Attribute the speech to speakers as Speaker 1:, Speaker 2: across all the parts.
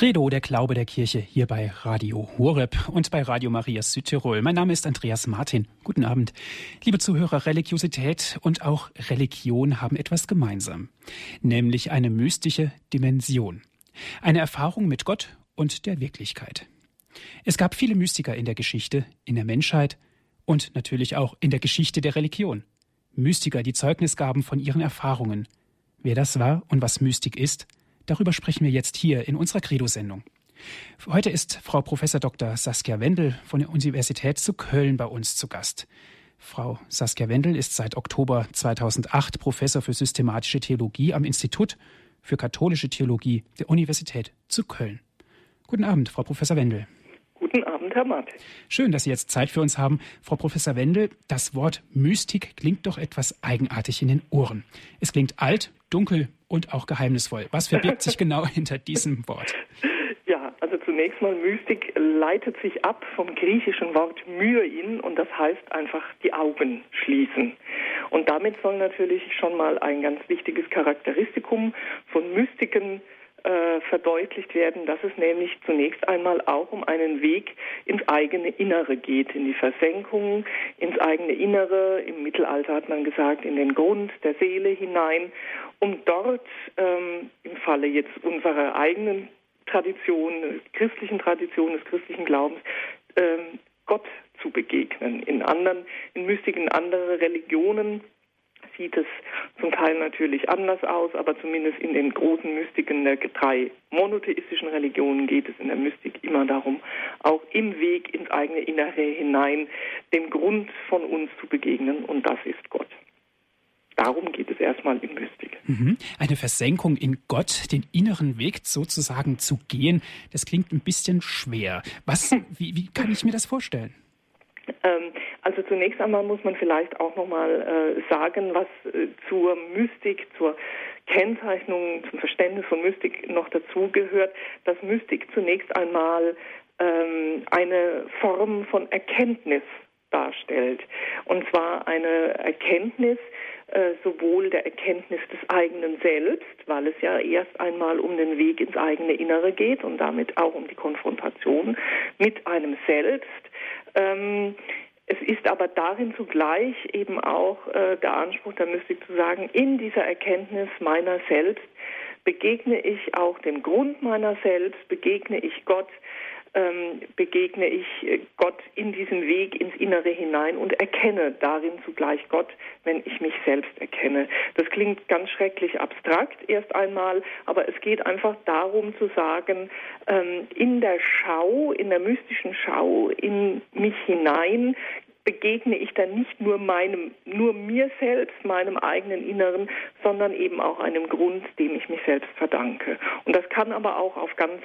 Speaker 1: Credo, der Glaube der Kirche, hier bei Radio Horeb und bei Radio Maria Südtirol. Mein Name ist Andreas Martin. Guten Abend. Liebe Zuhörer, Religiosität und auch Religion haben etwas gemeinsam, nämlich eine mystische Dimension. Eine Erfahrung mit Gott und der Wirklichkeit. Es gab viele Mystiker in der Geschichte, in der Menschheit und natürlich auch in der Geschichte der Religion. Mystiker, die Zeugnis gaben von ihren Erfahrungen. Wer das war und was Mystik ist, Darüber sprechen wir jetzt hier in unserer Credo-Sendung. Heute ist Frau Prof. Dr. Saskia Wendel von der Universität zu Köln bei uns zu Gast. Frau Saskia Wendel ist seit Oktober 2008 Professor für systematische Theologie am Institut für katholische Theologie der Universität zu Köln. Guten Abend, Frau Professor Wendel.
Speaker 2: Guten Abend, Herr Matt.
Speaker 1: Schön, dass Sie jetzt Zeit für uns haben. Frau Professor Wendel, das Wort Mystik klingt doch etwas eigenartig in den Ohren. Es klingt alt, dunkel und auch geheimnisvoll. Was verbirgt sich genau hinter diesem Wort?
Speaker 2: Ja, also zunächst mal Mystik leitet sich ab vom griechischen Wort myein und das heißt einfach die Augen schließen. Und damit soll natürlich schon mal ein ganz wichtiges Charakteristikum von Mystiken äh, verdeutlicht werden, dass es nämlich zunächst einmal auch um einen Weg ins eigene Innere geht, in die Versenkung, ins eigene Innere. Im Mittelalter hat man gesagt, in den Grund der Seele hinein, um dort ähm, im Falle jetzt unserer eigenen Tradition, christlichen Tradition, des christlichen Glaubens, ähm, Gott zu begegnen. In anderen, in Mystiken andere Religionen sieht es zum Teil natürlich anders aus, aber zumindest in den großen Mystiken der drei monotheistischen Religionen geht es in der Mystik immer darum, auch im Weg ins eigene Innere hinein dem Grund von uns zu begegnen und das ist Gott. Darum geht es erstmal in Mystik.
Speaker 1: Mhm. Eine Versenkung in Gott, den inneren Weg sozusagen zu gehen, das klingt ein bisschen schwer. Was, wie, wie kann ich mir das vorstellen?
Speaker 2: Ähm, also zunächst einmal muss man vielleicht auch nochmal äh, sagen, was äh, zur Mystik, zur Kennzeichnung, zum Verständnis von Mystik noch dazugehört, dass Mystik zunächst einmal ähm, eine Form von Erkenntnis darstellt. Und zwar eine Erkenntnis, äh, sowohl der Erkenntnis des eigenen Selbst, weil es ja erst einmal um den Weg ins eigene Innere geht und damit auch um die Konfrontation mit einem Selbst. Ähm, es ist aber darin zugleich eben auch äh, der Anspruch der Mystik zu sagen, in dieser Erkenntnis meiner selbst begegne ich auch dem Grund meiner selbst, begegne ich Gott, ähm, begegne ich äh, Gott in diesem Weg ins Innere hinein und erkenne darin zugleich Gott, wenn ich mich selbst erkenne. Das klingt ganz schrecklich abstrakt erst einmal, aber es geht einfach darum zu sagen, ähm, in der Schau, in der mystischen Schau in mich hinein begegne ich dann nicht nur meinem, nur mir selbst, meinem eigenen Inneren, sondern eben auch einem Grund, dem ich mich selbst verdanke. Und das kann aber auch auf ganz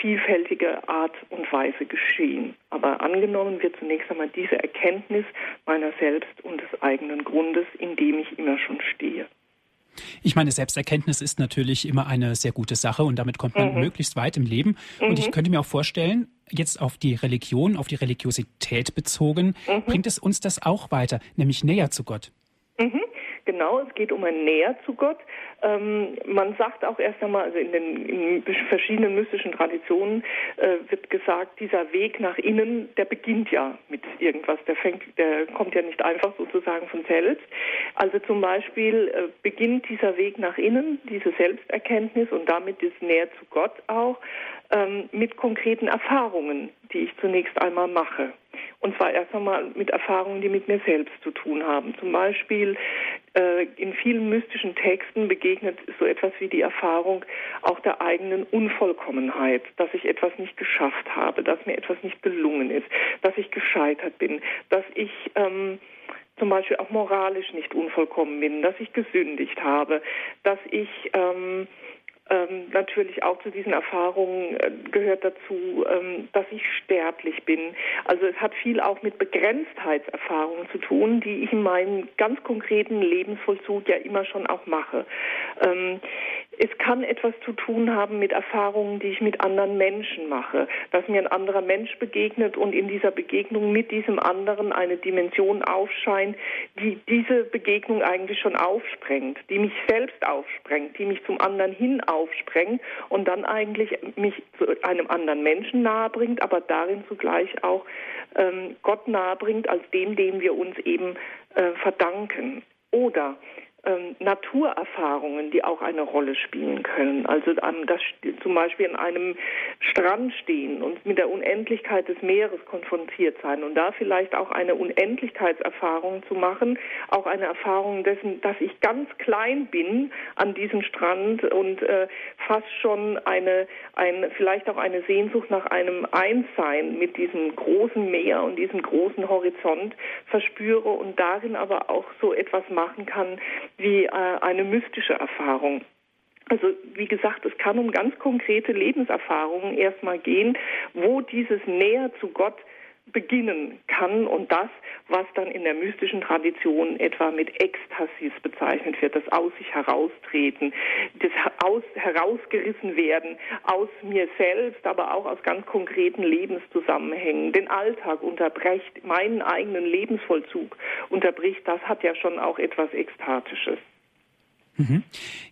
Speaker 2: vielfältige Art und Weise geschehen. Aber angenommen wird zunächst einmal diese Erkenntnis meiner selbst und des eigenen Grundes, in dem ich immer schon stehe.
Speaker 1: Ich meine, Selbsterkenntnis ist natürlich immer eine sehr gute Sache und damit kommt man mhm. möglichst weit im Leben. Mhm. Und ich mhm. könnte mir auch vorstellen, jetzt auf die Religion, auf die Religiosität bezogen, mhm. bringt es uns das auch weiter, nämlich näher zu Gott.
Speaker 2: Mhm. Genau, es geht um ein Näher zu Gott. Ähm, man sagt auch erst einmal, also in den in verschiedenen mystischen Traditionen äh, wird gesagt, dieser Weg nach innen, der beginnt ja mit irgendwas. Der fängt, der kommt ja nicht einfach sozusagen von selbst. Also zum Beispiel äh, beginnt dieser Weg nach innen, diese Selbsterkenntnis und damit das Näher zu Gott auch ähm, mit konkreten Erfahrungen, die ich zunächst einmal mache. Und zwar erst einmal mit Erfahrungen, die mit mir selbst zu tun haben. Zum Beispiel äh, in vielen mystischen Texten begegnet so etwas wie die Erfahrung auch der eigenen Unvollkommenheit, dass ich etwas nicht geschafft habe, dass mir etwas nicht gelungen ist, dass ich gescheitert bin, dass ich ähm, zum Beispiel auch moralisch nicht unvollkommen bin, dass ich gesündigt habe, dass ich ähm, ähm, natürlich auch zu diesen Erfahrungen äh, gehört dazu, ähm, dass ich sterblich bin. Also es hat viel auch mit Begrenztheitserfahrungen zu tun, die ich in meinem ganz konkreten Lebensvollzug ja immer schon auch mache. Ähm, es kann etwas zu tun haben mit Erfahrungen, die ich mit anderen Menschen mache, dass mir ein anderer Mensch begegnet und in dieser Begegnung mit diesem anderen eine Dimension aufscheint, die diese Begegnung eigentlich schon aufsprengt, die mich selbst aufsprengt, die mich zum anderen hin aufsprengt und dann eigentlich mich zu einem anderen Menschen nahebringt, aber darin zugleich auch ähm, Gott nahebringt als dem, dem wir uns eben äh, verdanken. Oder ähm, Naturerfahrungen, die auch eine Rolle spielen können. Also ähm, das, zum Beispiel an einem Strand stehen und mit der Unendlichkeit des Meeres konfrontiert sein und da vielleicht auch eine Unendlichkeitserfahrung zu machen, auch eine Erfahrung dessen, dass ich ganz klein bin an diesem Strand und äh, fast schon eine, ein, vielleicht auch eine Sehnsucht nach einem Einssein mit diesem großen Meer und diesem großen Horizont verspüre und darin aber auch so etwas machen kann, wie äh, eine mystische Erfahrung. Also wie gesagt, es kann um ganz konkrete Lebenserfahrungen erstmal gehen, wo dieses Näher zu Gott beginnen kann und das, was dann in der mystischen Tradition etwa mit Ekstasis bezeichnet wird, das aus sich heraustreten, das aus, herausgerissen werden aus mir selbst, aber auch aus ganz konkreten Lebenszusammenhängen, den Alltag unterbricht, meinen eigenen Lebensvollzug unterbricht, das hat ja schon auch etwas Ekstatisches.
Speaker 1: Mhm.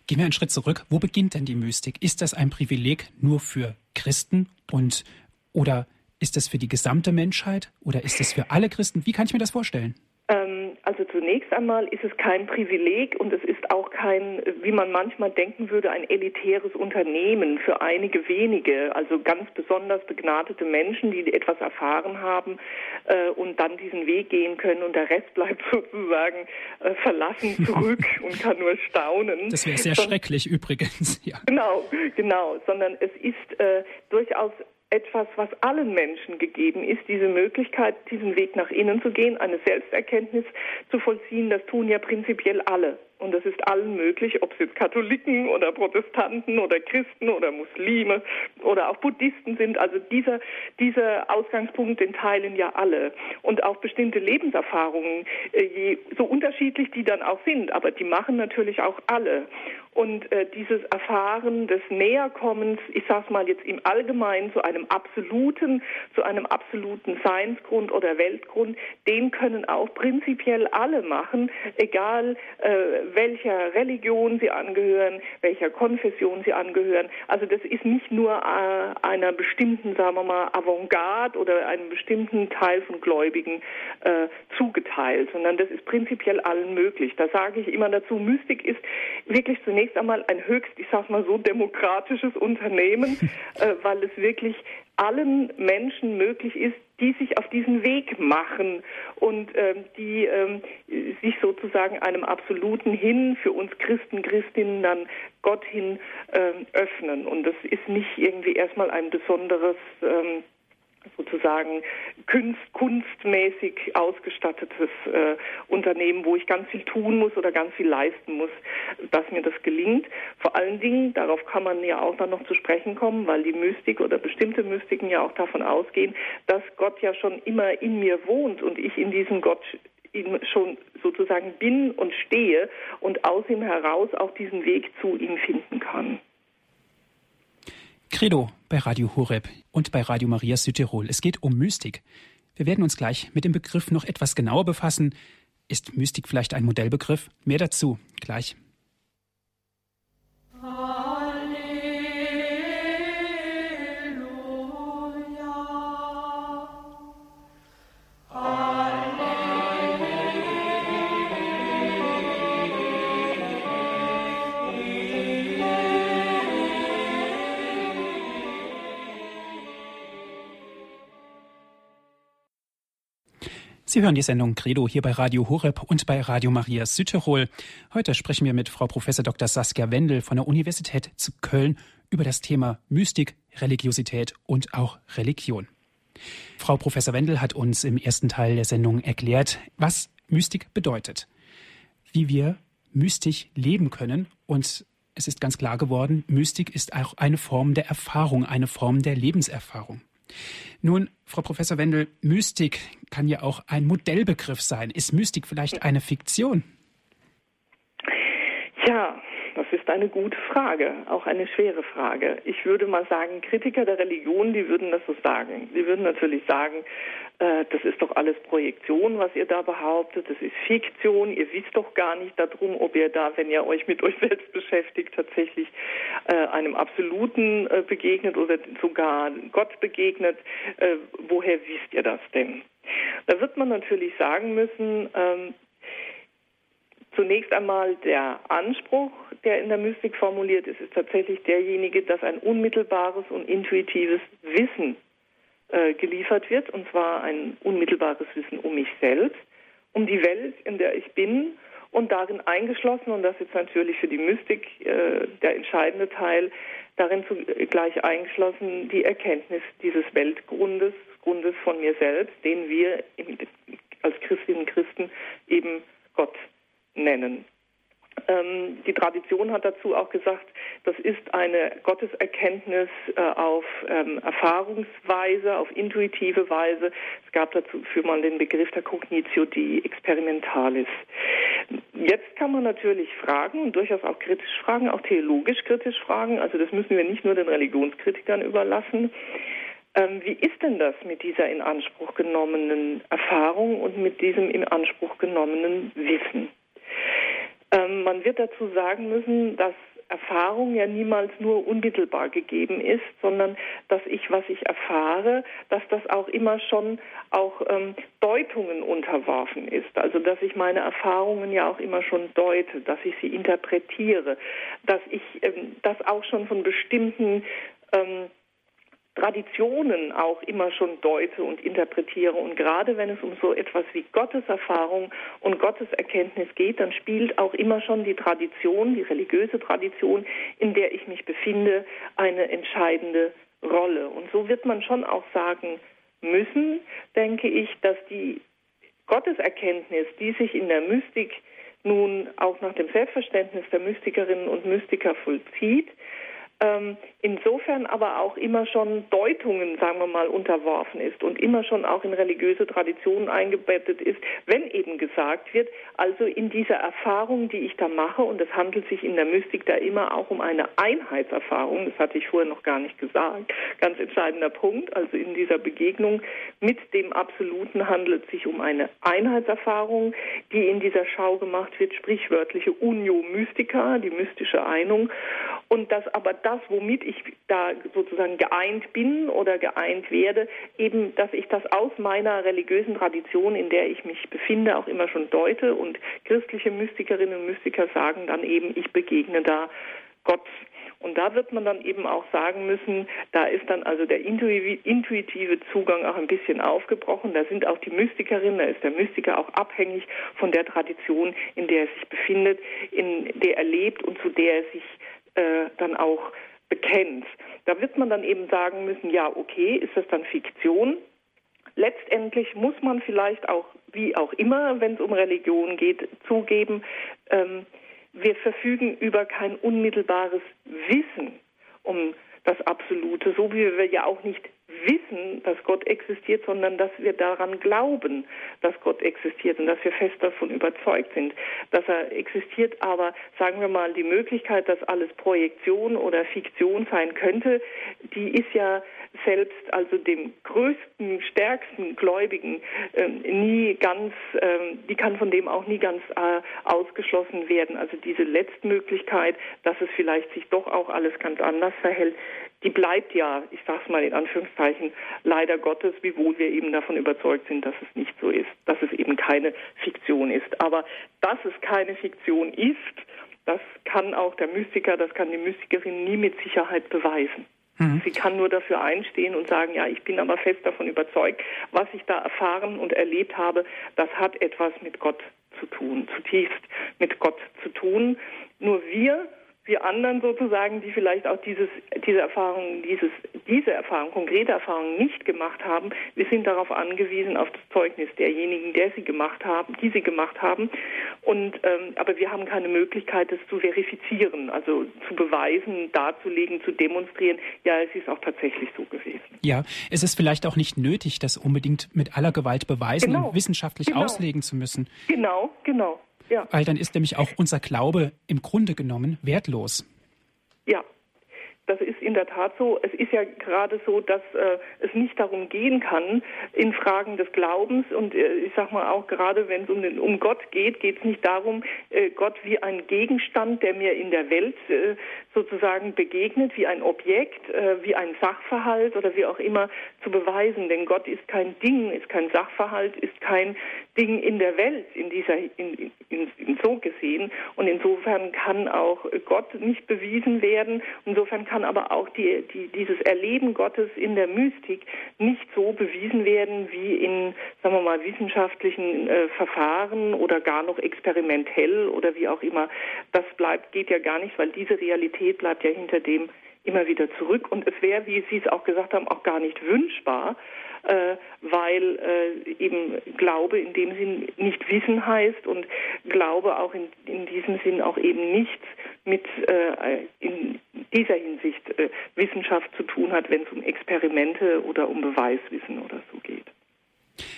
Speaker 1: Gehen wir einen Schritt zurück. Wo beginnt denn die Mystik? Ist das ein Privileg nur für Christen und oder ist das für die gesamte Menschheit oder ist das für alle Christen? Wie kann ich mir das vorstellen?
Speaker 2: Ähm, also zunächst einmal ist es kein Privileg und es ist auch kein, wie man manchmal denken würde, ein elitäres Unternehmen für einige wenige, also ganz besonders begnadete Menschen, die etwas erfahren haben äh, und dann diesen Weg gehen können und der Rest bleibt sozusagen äh, verlassen zurück und kann nur staunen.
Speaker 1: Das wäre sehr so, schrecklich übrigens.
Speaker 2: Ja. Genau, genau, sondern es ist äh, durchaus etwas, was allen Menschen gegeben ist, diese Möglichkeit, diesen Weg nach innen zu gehen, eine Selbsterkenntnis zu vollziehen, das tun ja prinzipiell alle. Und das ist allen möglich, ob es jetzt Katholiken oder Protestanten oder Christen oder Muslime oder auch Buddhisten sind. Also dieser, dieser Ausgangspunkt, den teilen ja alle. Und auch bestimmte Lebenserfahrungen, äh, je, so unterschiedlich die dann auch sind, aber die machen natürlich auch alle. Und äh, dieses Erfahren des Näherkommens, ich sag's mal jetzt im Allgemeinen, zu einem absoluten, zu einem absoluten Seinsgrund oder Weltgrund, den können auch prinzipiell alle machen, egal äh, welcher Religion sie angehören, welcher Konfession sie angehören. Also das ist nicht nur äh, einer bestimmten, sagen wir mal, Avantgarde oder einem bestimmten Teil von Gläubigen äh, zugeteilt, sondern das ist prinzipiell allen möglich. Da sage ich immer dazu, Mystik ist wirklich zunächst einmal ein höchst, ich sag mal so, demokratisches Unternehmen, äh, weil es wirklich allen Menschen möglich ist, die sich auf diesen Weg machen und ähm, die ähm, sich sozusagen einem absoluten hin für uns Christen, Christinnen dann Gott hin ähm, öffnen. Und das ist nicht irgendwie erstmal ein besonderes ähm, sozusagen kunst, kunstmäßig ausgestattetes äh, Unternehmen, wo ich ganz viel tun muss oder ganz viel leisten muss, dass mir das gelingt. Vor allen Dingen, darauf kann man ja auch dann noch zu sprechen kommen, weil die Mystik oder bestimmte Mystiken ja auch davon ausgehen, dass Gott ja schon immer in mir wohnt und ich in diesem Gott schon sozusagen bin und stehe und aus ihm heraus auch diesen Weg zu ihm finden kann.
Speaker 1: Credo bei Radio Horeb und bei Radio Maria Südtirol. Es geht um Mystik. Wir werden uns gleich mit dem Begriff noch etwas genauer befassen. Ist Mystik vielleicht ein Modellbegriff? Mehr dazu gleich. Sie hören die Sendung Credo hier bei Radio Horeb und bei Radio Maria Südtirol. Heute sprechen wir mit Frau Prof. Dr. Saskia Wendel von der Universität zu Köln über das Thema Mystik, Religiosität und auch Religion. Frau Professor Wendel hat uns im ersten Teil der Sendung erklärt, was Mystik bedeutet, wie wir mystisch leben können und es ist ganz klar geworden, Mystik ist auch eine Form der Erfahrung, eine Form der Lebenserfahrung. Nun, Frau Professor Wendel, Mystik kann ja auch ein Modellbegriff sein. Ist Mystik vielleicht eine Fiktion?
Speaker 2: Das ist eine gute Frage, auch eine schwere Frage. Ich würde mal sagen, Kritiker der Religion, die würden das so sagen. Die würden natürlich sagen, äh, das ist doch alles Projektion, was ihr da behauptet, das ist Fiktion, ihr wisst doch gar nicht darum, ob ihr da, wenn ihr euch mit euch selbst beschäftigt, tatsächlich äh, einem Absoluten äh, begegnet oder sogar Gott begegnet. Äh, woher wisst ihr das denn? Da wird man natürlich sagen müssen, ähm, Zunächst einmal der Anspruch, der in der Mystik formuliert ist, ist tatsächlich derjenige, dass ein unmittelbares und intuitives Wissen äh, geliefert wird, und zwar ein unmittelbares Wissen um mich selbst, um die Welt, in der ich bin und darin eingeschlossen, und das ist natürlich für die Mystik äh, der entscheidende Teil, darin zugleich eingeschlossen die Erkenntnis dieses Weltgrundes, Grundes von mir selbst, den wir als Christinnen und Christen eben Gott nennen. Ähm, die Tradition hat dazu auch gesagt, das ist eine Gotteserkenntnis äh, auf ähm, Erfahrungsweise, auf intuitive Weise. Es gab dazu für mal den Begriff der Cognitio die Experimentalis. Jetzt kann man natürlich fragen und durchaus auch kritisch fragen, auch theologisch kritisch fragen. Also das müssen wir nicht nur den Religionskritikern überlassen. Ähm, wie ist denn das mit dieser in Anspruch genommenen Erfahrung und mit diesem in Anspruch genommenen Wissen? Ähm, man wird dazu sagen müssen, dass Erfahrung ja niemals nur unmittelbar gegeben ist, sondern dass ich, was ich erfahre, dass das auch immer schon auch ähm, Deutungen unterworfen ist. Also dass ich meine Erfahrungen ja auch immer schon deute, dass ich sie interpretiere, dass ich ähm, das auch schon von bestimmten ähm, Traditionen auch immer schon deute und interpretiere. Und gerade wenn es um so etwas wie Gotteserfahrung und Gotteserkenntnis geht, dann spielt auch immer schon die Tradition, die religiöse Tradition, in der ich mich befinde, eine entscheidende Rolle. Und so wird man schon auch sagen müssen, denke ich, dass die Gotteserkenntnis, die sich in der Mystik nun auch nach dem Selbstverständnis der Mystikerinnen und Mystiker vollzieht, ähm, insofern aber auch immer schon Deutungen, sagen wir mal, unterworfen ist und immer schon auch in religiöse Traditionen eingebettet ist, wenn eben gesagt wird, also in dieser Erfahrung, die ich da mache, und es handelt sich in der Mystik da immer auch um eine Einheitserfahrung, das hatte ich vorher noch gar nicht gesagt, ganz entscheidender Punkt, also in dieser Begegnung mit dem Absoluten handelt es sich um eine Einheitserfahrung, die in dieser Schau gemacht wird, sprichwörtliche Unio Mystica, die mystische Einung, und dass aber das, womit ich da sozusagen geeint bin oder geeint werde, eben, dass ich das aus meiner religiösen Tradition, in der ich mich befinde, auch immer schon deute und christliche Mystikerinnen und Mystiker sagen dann eben, ich begegne da Gott. Und da wird man dann eben auch sagen müssen, da ist dann also der intuitive Zugang auch ein bisschen aufgebrochen. Da sind auch die Mystikerinnen, da ist der Mystiker auch abhängig von der Tradition, in der er sich befindet, in der er lebt und zu der er sich äh, dann auch bekennt. Da wird man dann eben sagen müssen, ja, okay, ist das dann Fiktion? Letztendlich muss man vielleicht auch, wie auch immer, wenn es um Religion geht, zugeben, ähm, wir verfügen über kein unmittelbares Wissen um das Absolute, so wie wir ja auch nicht wissen, dass Gott existiert, sondern dass wir daran glauben, dass Gott existiert und dass wir fest davon überzeugt sind, dass er existiert. Aber sagen wir mal, die Möglichkeit, dass alles Projektion oder Fiktion sein könnte, die ist ja selbst also dem größten, stärksten Gläubigen äh, nie ganz, äh, die kann von dem auch nie ganz äh, ausgeschlossen werden. Also diese Letztmöglichkeit, dass es vielleicht sich doch auch alles ganz anders verhält, die bleibt ja, ich sage es mal in Anführungszeichen, leider Gottes, wiewohl wir eben davon überzeugt sind, dass es nicht so ist, dass es eben keine Fiktion ist. Aber dass es keine Fiktion ist, das kann auch der Mystiker, das kann die Mystikerin nie mit Sicherheit beweisen. Mhm. Sie kann nur dafür einstehen und sagen, ja, ich bin aber fest davon überzeugt, was ich da erfahren und erlebt habe, das hat etwas mit Gott zu tun, zutiefst mit Gott zu tun. Nur wir wir anderen sozusagen, die vielleicht auch dieses, diese Erfahrung, dieses, diese Erfahrung, konkrete Erfahrung nicht gemacht haben, wir sind darauf angewiesen, auf das Zeugnis derjenigen, der sie gemacht haben, die sie gemacht haben. Und, ähm, aber wir haben keine Möglichkeit, das zu verifizieren, also zu beweisen, darzulegen, zu demonstrieren. Ja, es ist auch tatsächlich so gewesen.
Speaker 1: Ja, es ist vielleicht auch nicht nötig, das unbedingt mit aller Gewalt beweisen genau. und wissenschaftlich genau. auslegen zu müssen.
Speaker 2: Genau, genau.
Speaker 1: Ja. Weil dann ist nämlich auch unser Glaube im Grunde genommen wertlos.
Speaker 2: Das ist in der Tat so. Es ist ja gerade so, dass äh, es nicht darum gehen kann, in Fragen des Glaubens und äh, ich sag mal auch gerade, wenn es um, um Gott geht, geht es nicht darum, äh, Gott wie ein Gegenstand, der mir in der Welt äh, sozusagen begegnet, wie ein Objekt, äh, wie ein Sachverhalt oder wie auch immer zu beweisen. Denn Gott ist kein Ding, ist kein Sachverhalt, ist kein Ding in der Welt, in dieser, in, in, in so gesehen. Und insofern kann auch Gott nicht bewiesen werden. Insofern kann aber auch die, die, dieses Erleben Gottes in der Mystik nicht so bewiesen werden wie in, sagen wir mal, wissenschaftlichen äh, Verfahren oder gar noch experimentell oder wie auch immer. Das bleibt, geht ja gar nicht, weil diese Realität bleibt ja hinter dem immer wieder zurück. Und es wäre, wie Sie es auch gesagt haben, auch gar nicht wünschbar, äh, weil äh, eben Glaube in dem Sinn nicht Wissen heißt und Glaube auch in, in diesem Sinn auch eben nichts mit äh, in dieser Hinsicht äh, Wissenschaft zu tun hat, wenn es um Experimente oder um Beweiswissen oder so geht.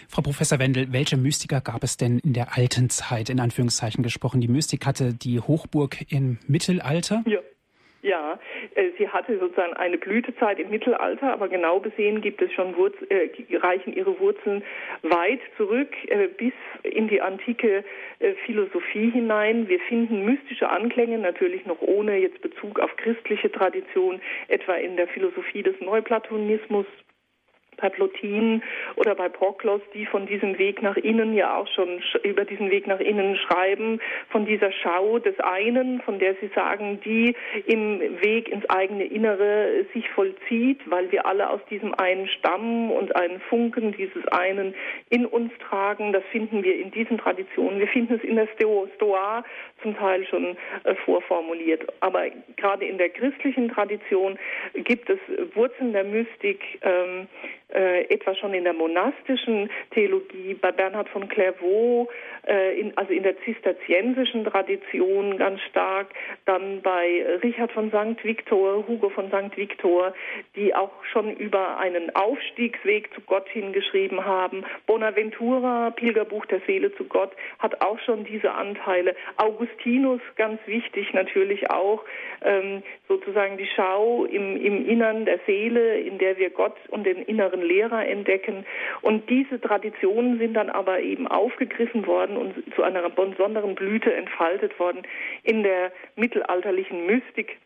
Speaker 1: Frau Professor Wendel, welche Mystiker gab es denn in der alten Zeit, in Anführungszeichen gesprochen? Die Mystik hatte die Hochburg im Mittelalter.
Speaker 2: Ja. Ja, äh, sie hatte sozusagen eine Blütezeit im Mittelalter, aber genau besehen gibt es schon Wurz äh, reichen ihre Wurzeln weit zurück äh, bis in die antike äh, Philosophie hinein. Wir finden mystische Anklänge natürlich noch ohne jetzt Bezug auf christliche Tradition, etwa in der Philosophie des Neuplatonismus bei Plotin oder bei Proklos, die von diesem Weg nach innen ja auch schon über diesen Weg nach innen schreiben, von dieser Schau des einen, von der sie sagen, die im Weg ins eigene Innere sich vollzieht, weil wir alle aus diesem einen stammen und einen Funken dieses einen in uns tragen. Das finden wir in diesen Traditionen. Wir finden es in der Stoa zum Teil schon äh, vorformuliert. Aber gerade in der christlichen Tradition gibt es Wurzeln der Mystik, ähm, äh, etwa schon in der monastischen Theologie, bei Bernhard von Clairvaux, äh, in, also in der zisterziensischen Tradition ganz stark, dann bei Richard von St. Victor, Hugo von St. Victor, die auch schon über einen Aufstiegsweg zu Gott hingeschrieben haben. Bonaventura, Pilgerbuch der Seele zu Gott, hat auch schon diese Anteile. Augustinus, ganz wichtig natürlich auch, ähm, sozusagen die Schau im, im Innern der Seele, in der wir Gott und den inneren Lehrer entdecken. Und diese Traditionen sind dann aber eben aufgegriffen worden und zu einer besonderen Blüte entfaltet worden in der mittelalterlichen Mystik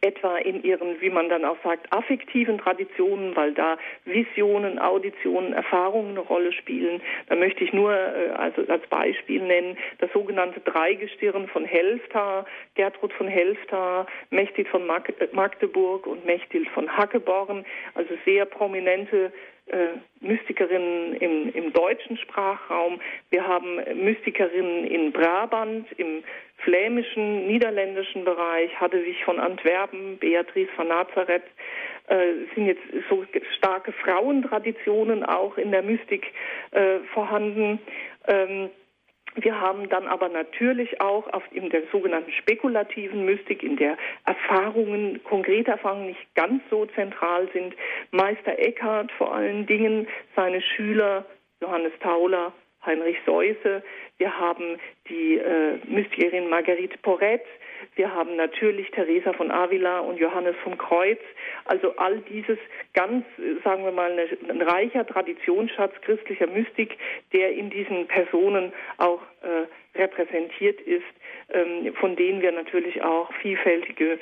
Speaker 2: etwa in ihren, wie man dann auch sagt, affektiven Traditionen, weil da Visionen, Auditionen, Erfahrungen eine Rolle spielen. Da möchte ich nur äh, also als Beispiel nennen das sogenannte Dreigestirn von Helfta, Gertrud von Helfta, Mechthild von Magdeburg und Mechthild von Hackeborn, also sehr prominente äh, Mystikerinnen im, im deutschen Sprachraum. Wir haben Mystikerinnen in Brabant, im flämischen, niederländischen Bereich, Hadewig von Antwerpen, Beatrice von Nazareth, äh, sind jetzt so starke Frauentraditionen auch in der Mystik äh, vorhanden. Ähm, wir haben dann aber natürlich auch auf, in der sogenannten spekulativen Mystik, in der Erfahrungen, konkrete Erfahrungen nicht ganz so zentral sind, Meister Eckhart vor allen Dingen, seine Schüler Johannes Tauler, Heinrich Seuse, wir haben die äh, Mystikerin Marguerite Porret, wir haben natürlich Teresa von Avila und Johannes vom Kreuz. Also all dieses ganz, sagen wir mal, ein reicher Traditionsschatz christlicher Mystik, der in diesen Personen auch äh, repräsentiert ist, ähm, von denen wir natürlich auch vielfältige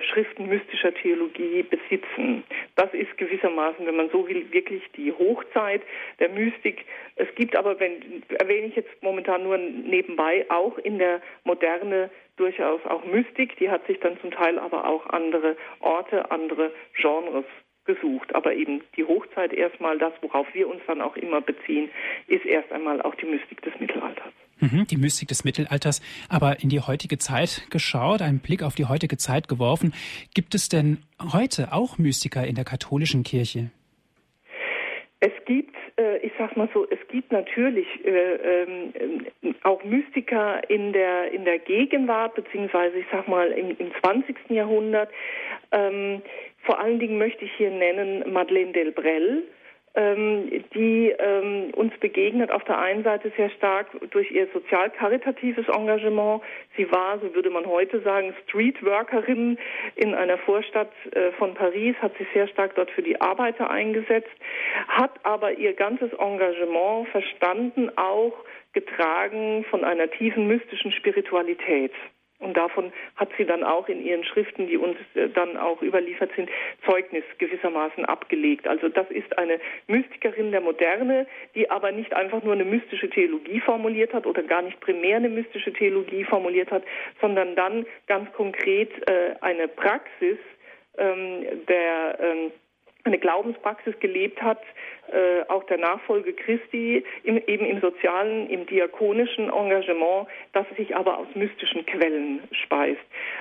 Speaker 2: Schriften mystischer Theologie besitzen. Das ist gewissermaßen, wenn man so will, wirklich die Hochzeit der Mystik. Es gibt aber, wenn, erwähne ich jetzt momentan nur nebenbei, auch in der Moderne durchaus auch Mystik. Die hat sich dann zum Teil aber auch andere Orte, andere Genres gesucht. Aber eben die Hochzeit erstmal, das, worauf wir uns dann auch immer beziehen, ist erst einmal auch die Mystik des Mittelalters.
Speaker 1: Mhm, die Mystik des Mittelalters. Aber in die heutige Zeit geschaut, einen Blick auf die heutige Zeit geworfen. Gibt es denn heute auch Mystiker in der katholischen Kirche?
Speaker 2: Es gibt, äh, ich sag mal so, es gibt natürlich äh, ähm, auch Mystiker in der in der Gegenwart beziehungsweise ich sag mal im, im 20. Jahrhundert. Ähm, vor allen Dingen möchte ich hier nennen Madeleine Delbrel, die ähm, uns begegnet auf der einen Seite sehr stark durch ihr sozial-karitatives Engagement. Sie war, so würde man heute sagen, Streetworkerin in einer Vorstadt äh, von Paris, hat sich sehr stark dort für die Arbeiter eingesetzt, hat aber ihr ganzes Engagement verstanden, auch getragen von einer tiefen mystischen Spiritualität. Und davon hat sie dann auch in ihren Schriften, die uns äh, dann auch überliefert sind, Zeugnis gewissermaßen abgelegt. Also das ist eine Mystikerin der Moderne, die aber nicht einfach nur eine mystische Theologie formuliert hat oder gar nicht primär eine mystische Theologie formuliert hat, sondern dann ganz konkret äh, eine Praxis ähm, der ähm, eine Glaubenspraxis gelebt hat, äh, auch der Nachfolge Christi, im, eben im sozialen, im diakonischen Engagement, das sich aber aus mystischen Quellen speist.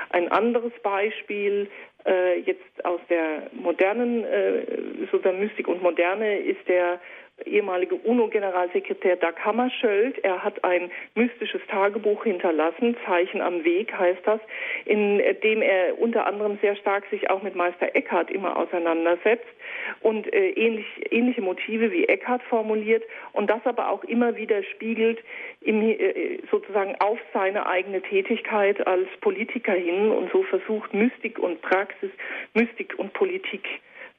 Speaker 2: Ein anderes Beispiel äh, jetzt aus der modernen, äh, so der Mystik und Moderne ist der ehemalige UNO-Generalsekretär Dag Hammarskjöld. Er hat ein mystisches Tagebuch hinterlassen, Zeichen am Weg heißt das, in dem er unter anderem sehr stark sich auch mit Meister Eckhart immer auseinandersetzt und äh, ähnlich, ähnliche Motive wie Eckhart formuliert und das aber auch immer wieder spiegelt im, äh, sozusagen auf seine eigene Tätigkeit als Politiker hin und so versucht Mystik und Praxis, Mystik und Politik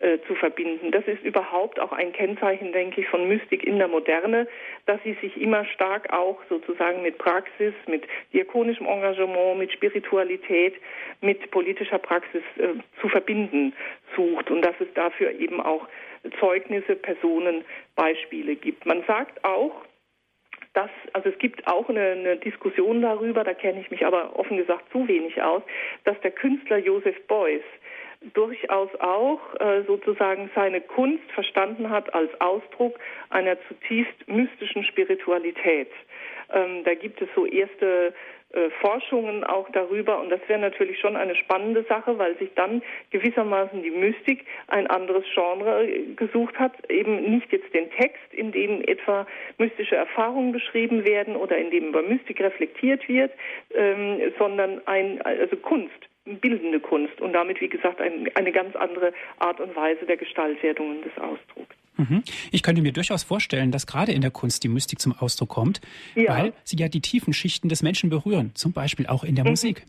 Speaker 2: äh, zu verbinden. Das ist überhaupt auch ein Kennzeichen, denke ich, von Mystik in der Moderne, dass sie sich immer stark auch sozusagen mit Praxis, mit diakonischem Engagement, mit Spiritualität, mit politischer Praxis äh, zu verbinden sucht und dass es dafür eben auch Zeugnisse, Personen, Beispiele gibt. Man sagt auch, dass, also es gibt auch eine, eine Diskussion darüber, da kenne ich mich aber offen gesagt zu wenig aus, dass der Künstler Joseph Beuys durchaus auch äh, sozusagen seine Kunst verstanden hat als Ausdruck einer zutiefst mystischen Spiritualität. Ähm, da gibt es so erste äh, Forschungen auch darüber und das wäre natürlich schon eine spannende Sache, weil sich dann gewissermaßen die Mystik ein anderes Genre gesucht hat, eben nicht jetzt den Text, in dem etwa mystische Erfahrungen beschrieben werden oder in dem über Mystik reflektiert wird, ähm, sondern ein also Kunst bildende Kunst und damit, wie gesagt, ein, eine ganz andere Art und Weise der Gestaltwerdung des Ausdrucks.
Speaker 1: Mhm. Ich könnte mir durchaus vorstellen, dass gerade in der Kunst die Mystik zum Ausdruck kommt, ja. weil sie ja die tiefen Schichten des Menschen berühren, zum Beispiel auch in der mhm. Musik.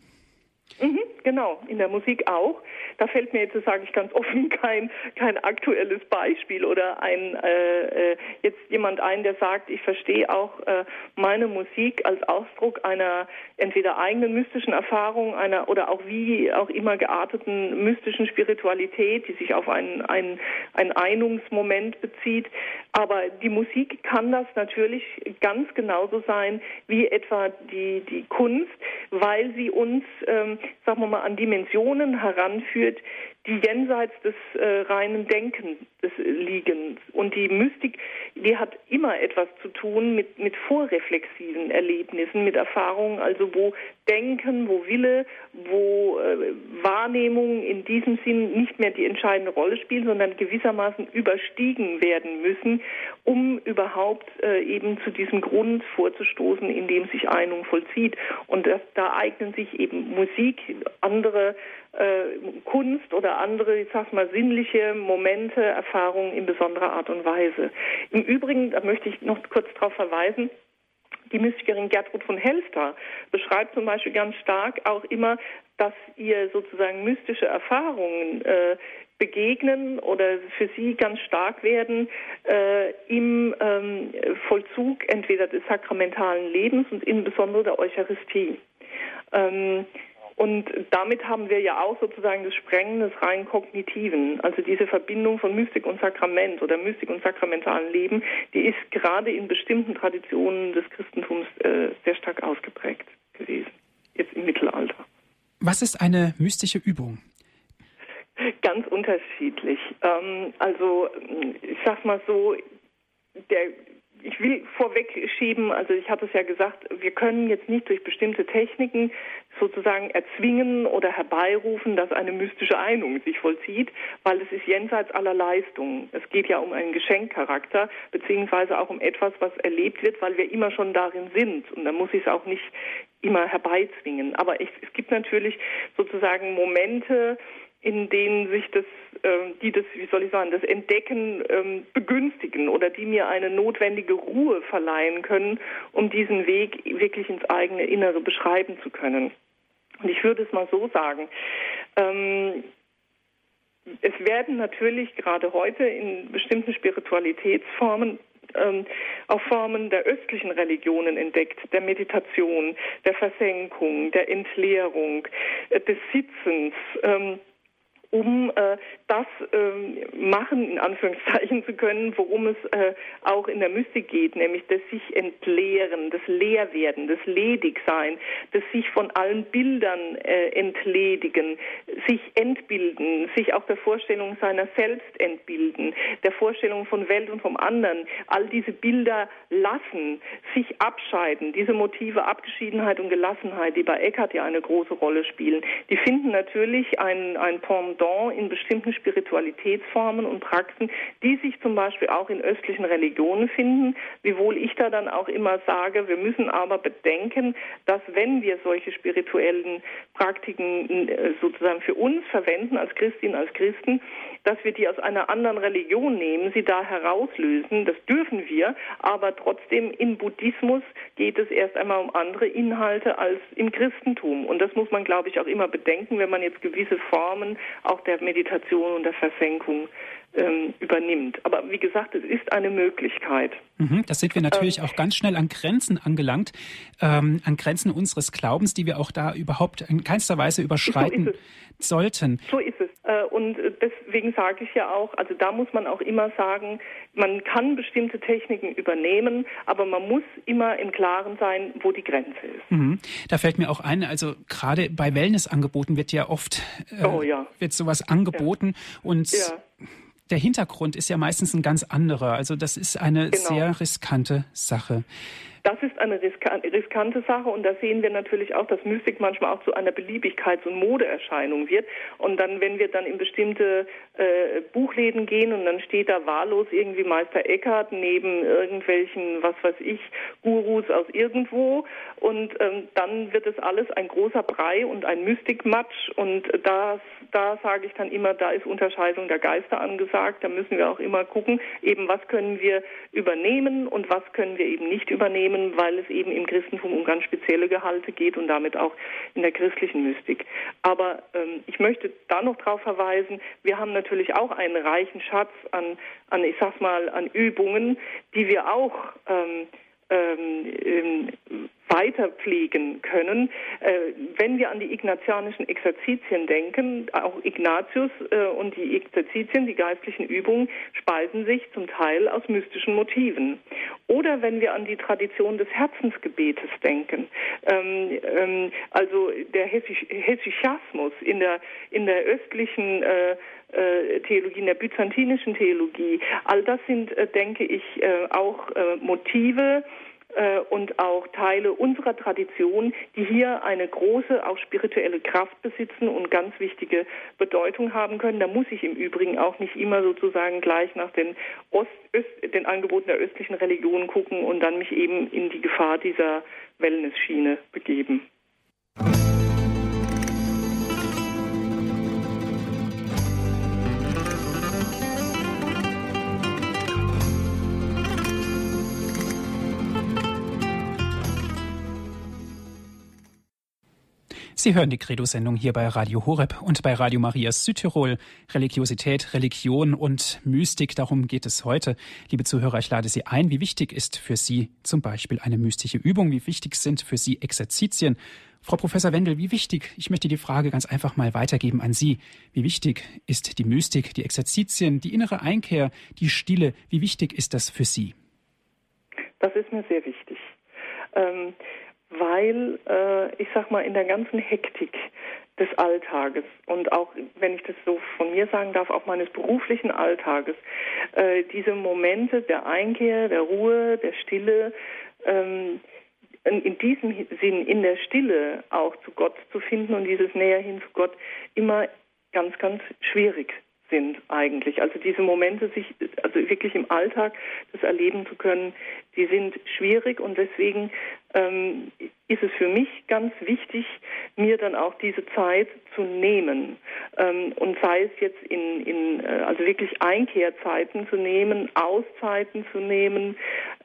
Speaker 2: Mhm, genau, in der Musik auch. Da fällt mir jetzt, sage ich ganz offen, kein, kein aktuelles Beispiel oder ein äh, äh, jetzt jemand ein, der sagt, ich verstehe auch äh, meine Musik als Ausdruck einer entweder eigenen mystischen Erfahrung, einer oder auch wie auch immer gearteten mystischen Spiritualität, die sich auf einen, einen, einen Einungsmoment bezieht. Aber die Musik kann das natürlich ganz genauso sein wie etwa die, die Kunst, weil sie uns, ähm, sagen wir mal, an Dimensionen heranführt, führt, die jenseits des äh, reinen Denkens liegen. Und die Mystik, die hat immer etwas zu tun mit, mit vorreflexiven Erlebnissen, mit Erfahrungen, also wo Denken, wo Wille, wo äh, Wahrnehmung in diesem Sinn nicht mehr die entscheidende Rolle spielen, sondern gewissermaßen überstiegen werden müssen, um überhaupt äh, eben zu diesem Grund vorzustoßen, in dem sich Einung vollzieht. Und das, da eignen sich eben Musik, andere äh, Kunst oder andere, ich sag mal, sinnliche Momente, Erfahrungen in besonderer Art und Weise. Im Übrigen, da möchte ich noch kurz darauf verweisen, die Mystikerin Gertrud von Helster beschreibt zum Beispiel ganz stark auch immer, dass ihr sozusagen mystische Erfahrungen äh, begegnen oder für sie ganz stark werden äh, im ähm, Vollzug entweder des sakramentalen Lebens und insbesondere der Eucharistie. Ähm, und damit haben wir ja auch sozusagen das Sprengen des rein kognitiven, also diese Verbindung von Mystik und Sakrament oder Mystik und sakramentalen Leben, die ist gerade in bestimmten Traditionen des Christentums äh, sehr stark ausgeprägt gewesen, jetzt im Mittelalter.
Speaker 1: Was ist eine mystische Übung?
Speaker 2: Ganz unterschiedlich. Ähm, also ich sag mal so, der ich will vorweg schieben, also ich hatte es ja gesagt, wir können jetzt nicht durch bestimmte Techniken sozusagen erzwingen oder herbeirufen, dass eine mystische Einung sich vollzieht, weil es ist jenseits aller Leistungen. Es geht ja um einen Geschenkcharakter, beziehungsweise auch um etwas, was erlebt wird, weil wir immer schon darin sind. Und da muss ich es auch nicht immer herbeizwingen. Aber ich, es gibt natürlich sozusagen Momente, in denen sich das, äh, die das, wie soll ich sagen, das Entdecken ähm, begünstigen oder die mir eine notwendige Ruhe verleihen können, um diesen Weg wirklich ins eigene Innere beschreiben zu können. Und ich würde es mal so sagen, ähm, es werden natürlich gerade heute in bestimmten Spiritualitätsformen ähm, auch Formen der östlichen Religionen entdeckt, der Meditation, der Versenkung, der Entleerung, äh, des Sitzens. Ähm, um äh, das äh, machen, in Anführungszeichen zu können, worum es äh, auch in der Mystik geht, nämlich das sich entleeren, das Leerwerden, das Ledigsein, das sich von allen Bildern äh, entledigen, sich entbilden, sich auch der Vorstellung seiner selbst entbilden, der Vorstellung von Welt und vom anderen, all diese Bilder lassen, sich abscheiden, diese Motive Abgeschiedenheit und Gelassenheit, die bei Eckhart ja eine große Rolle spielen, die finden natürlich ein, ein Pendant Pendant in bestimmten Spiritualitätsformen und Praxen, die sich zum Beispiel auch in östlichen Religionen finden, wiewohl ich da dann auch immer sage, wir müssen aber bedenken, dass wenn wir solche spirituellen Praktiken äh, sozusagen für uns verwenden als Christinnen, als Christen, dass wir die aus einer anderen Religion nehmen, sie da herauslösen, das dürfen wir, aber trotzdem im Buddhismus geht es erst einmal um andere Inhalte als im Christentum. Und das muss man, glaube ich, auch immer bedenken, wenn man jetzt gewisse Formen auch der Meditation und der Versenkung ähm, übernimmt. Aber wie gesagt, es ist eine Möglichkeit.
Speaker 1: Mhm, das sind wir natürlich ähm, auch ganz schnell an Grenzen angelangt, ähm, an Grenzen unseres Glaubens, die wir auch da überhaupt in keinster Weise überschreiten so sollten.
Speaker 2: So ist es. Äh, und deswegen sage ich ja auch, also da muss man auch immer sagen, man kann bestimmte Techniken übernehmen, aber man muss immer im Klaren sein, wo die Grenze ist.
Speaker 1: Mhm. Da fällt mir auch ein, also gerade bei Wellnessangeboten wird ja oft äh, oh, ja. wird sowas angeboten ja. und ja der Hintergrund ist ja meistens ein ganz anderer. Also das ist eine genau. sehr riskante Sache.
Speaker 2: Das ist eine riskante Sache und da sehen wir natürlich auch, dass Mystik manchmal auch zu einer Beliebigkeits- und Modeerscheinung wird. Und dann, wenn wir dann in bestimmte äh, Buchläden gehen und dann steht da wahllos irgendwie Meister Eckhart neben irgendwelchen, was weiß ich, Gurus aus irgendwo und ähm, dann wird es alles ein großer Brei und ein Mystikmatsch und das, da sage ich dann immer, da ist Unterscheidung der Geister angesagt. Da müssen wir auch immer gucken, eben was können wir übernehmen und was können wir eben nicht übernehmen nehmen, weil es eben im Christentum um ganz spezielle Gehalte geht und damit auch in der christlichen Mystik. Aber ähm, ich möchte da noch darauf verweisen, wir haben natürlich auch einen reichen Schatz an, an ich sag's mal, an Übungen, die wir auch ähm, weiter pflegen können. Äh, wenn wir an die ignatianischen Exerzitien denken, auch Ignatius äh, und die Exerzitien, die geistlichen Übungen, speisen sich zum Teil aus mystischen Motiven. Oder wenn wir an die Tradition des Herzensgebetes denken, ähm, ähm, also der Hesychasmus in der, in der östlichen äh, Theologie, in der byzantinischen Theologie. All das sind, denke ich, auch Motive, und auch Teile unserer Tradition, die hier eine große, auch spirituelle Kraft besitzen und ganz wichtige Bedeutung haben können. Da muss ich im Übrigen auch nicht immer sozusagen gleich nach den, Ost, Öst, den Angeboten der östlichen Religion gucken und dann mich eben in die Gefahr dieser Wellness-Schiene begeben.
Speaker 1: Sie hören die Credo-Sendung hier bei Radio Horeb und bei Radio Maria Südtirol. Religiosität, Religion und Mystik, darum geht es heute. Liebe Zuhörer, ich lade Sie ein. Wie wichtig ist für Sie zum Beispiel eine mystische Übung? Wie wichtig sind für Sie Exerzitien? Frau Professor Wendel, wie wichtig, ich möchte die Frage ganz einfach mal weitergeben an Sie. Wie wichtig ist die Mystik, die Exerzitien, die innere Einkehr, die Stille? Wie wichtig ist das für Sie?
Speaker 2: Das ist mir sehr wichtig. Ähm, weil äh, ich sag mal in der ganzen Hektik des Alltages und auch, wenn ich das so von mir sagen darf, auch meines beruflichen Alltages, äh, diese Momente der Einkehr, der Ruhe, der Stille, ähm, in diesem Sinn in der Stille auch zu Gott zu finden und dieses Näher hin zu Gott immer ganz, ganz schwierig sind eigentlich. Also diese Momente, sich also wirklich im Alltag das erleben zu können, die sind schwierig und deswegen ähm, ist es für mich ganz wichtig, mir dann auch diese Zeit zu nehmen ähm, und sei es jetzt in, in äh, also wirklich Einkehrzeiten zu nehmen, Auszeiten zu nehmen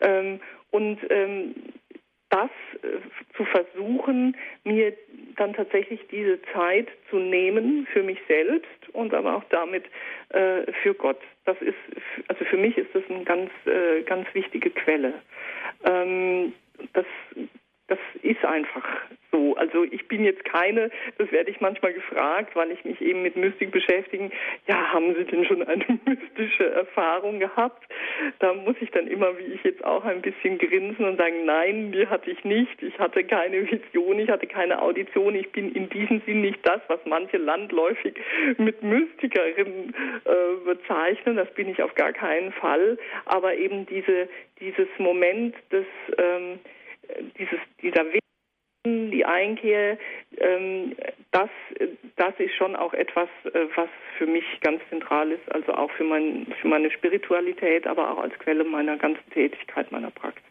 Speaker 2: ähm, und ähm, das äh, zu versuchen, mir dann tatsächlich diese Zeit zu nehmen für mich selbst und aber auch damit äh, für Gott. Das ist, also für mich ist das eine ganz, äh, ganz wichtige Quelle. Ähm, das das ist einfach so. Also ich bin jetzt keine, das werde ich manchmal gefragt, weil ich mich eben mit Mystik beschäftige. Ja, haben Sie denn schon eine mystische Erfahrung gehabt? Da muss ich dann immer, wie ich jetzt auch, ein bisschen grinsen und sagen, nein, die hatte ich nicht. Ich hatte keine Vision, ich hatte keine Audition. Ich bin in diesem Sinn nicht das, was manche landläufig mit Mystikerin äh, bezeichnen. Das bin ich auf gar keinen Fall. Aber eben diese, dieses Moment des ähm, dieses, dieser Weg, die Einkehr, ähm, das, das ist schon auch etwas, äh, was für mich ganz zentral ist, also auch für, mein, für meine Spiritualität, aber auch als Quelle meiner ganzen Tätigkeit, meiner Praxis.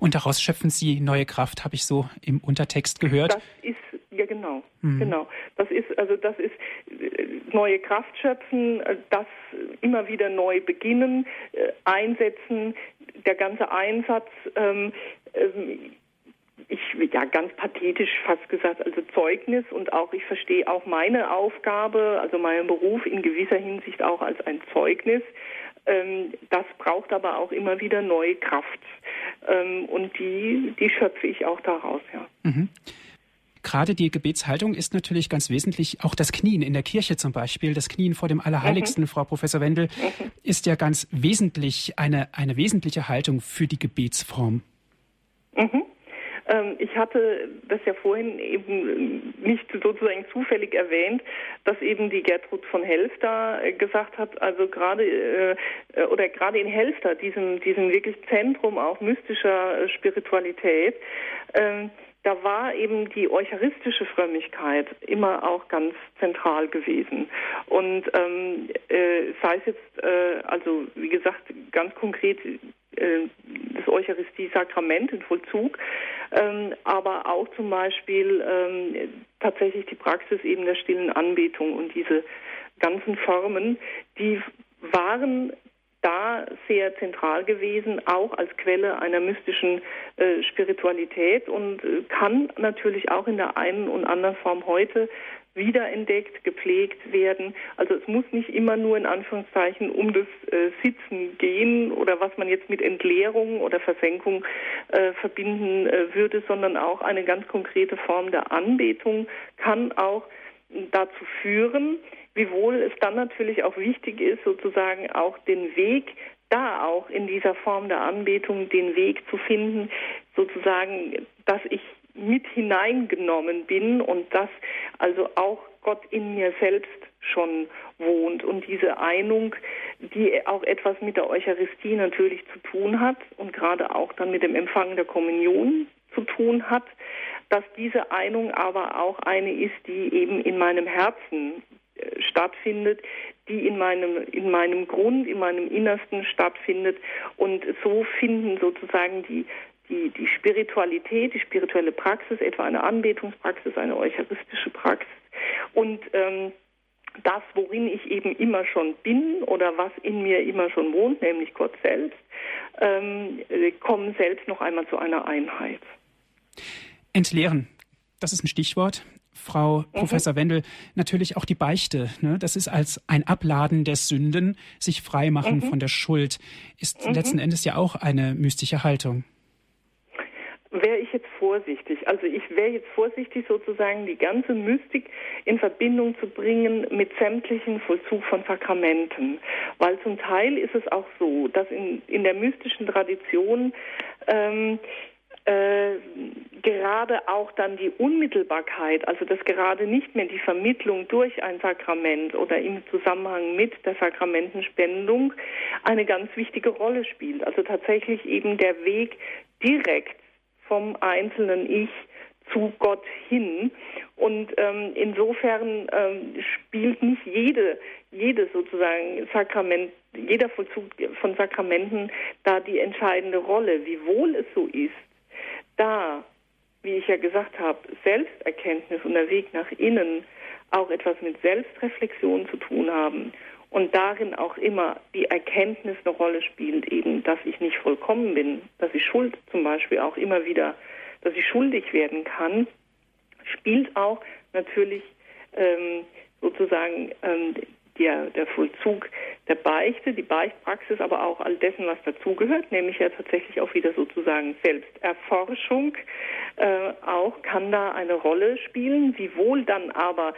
Speaker 1: Und daraus schöpfen Sie neue Kraft, habe ich so im Untertext gehört.
Speaker 2: Das ist ja genau, mhm. genau. Das ist also das ist äh, neue Kraft schöpfen, äh, das immer wieder neu beginnen, einsetzen, der ganze Einsatz. Ähm, ähm, ich, ja, ganz pathetisch fast gesagt, also Zeugnis und auch, ich verstehe auch meine Aufgabe, also meinen Beruf in gewisser Hinsicht auch als ein Zeugnis. Ähm, das braucht aber auch immer wieder neue Kraft. Ähm, und die, die schöpfe ich auch daraus, ja. Mhm.
Speaker 1: Gerade die Gebetshaltung ist natürlich ganz wesentlich. Auch das Knien in der Kirche zum Beispiel, das Knien vor dem Allerheiligsten, mhm. Frau Professor Wendel, mhm. ist ja ganz wesentlich eine, eine wesentliche Haltung für die Gebetsform.
Speaker 2: Mhm. Ähm, ich hatte das ja vorhin eben nicht sozusagen zufällig erwähnt, dass eben die Gertrud von Helfter äh, gesagt hat, also gerade äh, oder gerade in Helfter, diesem, diesem wirklich Zentrum auch mystischer Spiritualität, ähm, da war eben die eucharistische Frömmigkeit immer auch ganz zentral gewesen. Und ähm, äh, sei es jetzt, äh, also wie gesagt, ganz konkret äh, das Eucharistie-Sakrament in Vollzug, ähm, aber auch zum Beispiel ähm, tatsächlich die Praxis eben der stillen Anbetung und diese ganzen Formen, die waren da sehr zentral gewesen, auch als Quelle einer mystischen äh, Spiritualität und äh, kann natürlich auch in der einen und anderen Form heute wiederentdeckt, gepflegt werden. Also es muss nicht immer nur in Anführungszeichen um das äh, Sitzen gehen oder was man jetzt mit Entleerung oder Versenkung äh, verbinden äh, würde, sondern auch eine ganz konkrete Form der Anbetung kann auch dazu führen, wiewohl es dann natürlich auch wichtig ist, sozusagen auch den Weg da auch in dieser Form der Anbetung den Weg zu finden, sozusagen, dass ich mit hineingenommen bin und dass also auch Gott in mir selbst schon wohnt. Und diese Einung, die auch etwas mit der Eucharistie natürlich zu tun hat und gerade auch dann mit dem Empfang der Kommunion zu tun hat, dass diese Einung aber auch eine ist, die eben in meinem Herzen stattfindet, die in meinem, in meinem Grund, in meinem Innersten stattfindet. Und so finden sozusagen die, die, die Spiritualität, die spirituelle Praxis, etwa eine Anbetungspraxis, eine eucharistische Praxis und ähm, das, worin ich eben immer schon bin oder was in mir immer schon wohnt, nämlich Gott selbst, ähm, kommen selbst noch einmal zu einer Einheit.
Speaker 1: Entleeren, das ist ein Stichwort. Frau mhm. Professor Wendel, natürlich auch die Beichte. Ne? Das ist als ein Abladen der Sünden, sich freimachen mhm. von der Schuld, ist mhm. letzten Endes ja auch eine mystische Haltung.
Speaker 2: Wäre ich jetzt vorsichtig, also ich wäre jetzt vorsichtig sozusagen die ganze Mystik in Verbindung zu bringen mit sämtlichen Vollzug von Sakramenten, weil zum Teil ist es auch so, dass in, in der mystischen Tradition ähm, äh, gerade auch dann die Unmittelbarkeit, also dass gerade nicht mehr die Vermittlung durch ein Sakrament oder im Zusammenhang mit der Sakramentenspendung eine ganz wichtige Rolle spielt. Also tatsächlich eben der Weg direkt vom einzelnen Ich zu Gott hin. Und ähm, insofern ähm, spielt nicht jede, jede sozusagen Sakrament, jeder Vollzug von Sakramenten da die entscheidende Rolle. Wiewohl es so ist, da, wie ich ja gesagt habe, Selbsterkenntnis und der Weg nach innen auch etwas mit Selbstreflexion zu tun haben und darin auch immer die Erkenntnis eine Rolle spielt, eben, dass ich nicht vollkommen bin, dass ich Schuld zum Beispiel auch immer wieder, dass ich schuldig werden kann, spielt auch natürlich ähm, sozusagen ähm, der, der Vollzug der Beichte, die Beichtpraxis, aber auch all dessen, was dazugehört, nämlich ja tatsächlich auch wieder sozusagen Selbsterforschung, äh, auch kann da eine Rolle spielen, wiewohl dann aber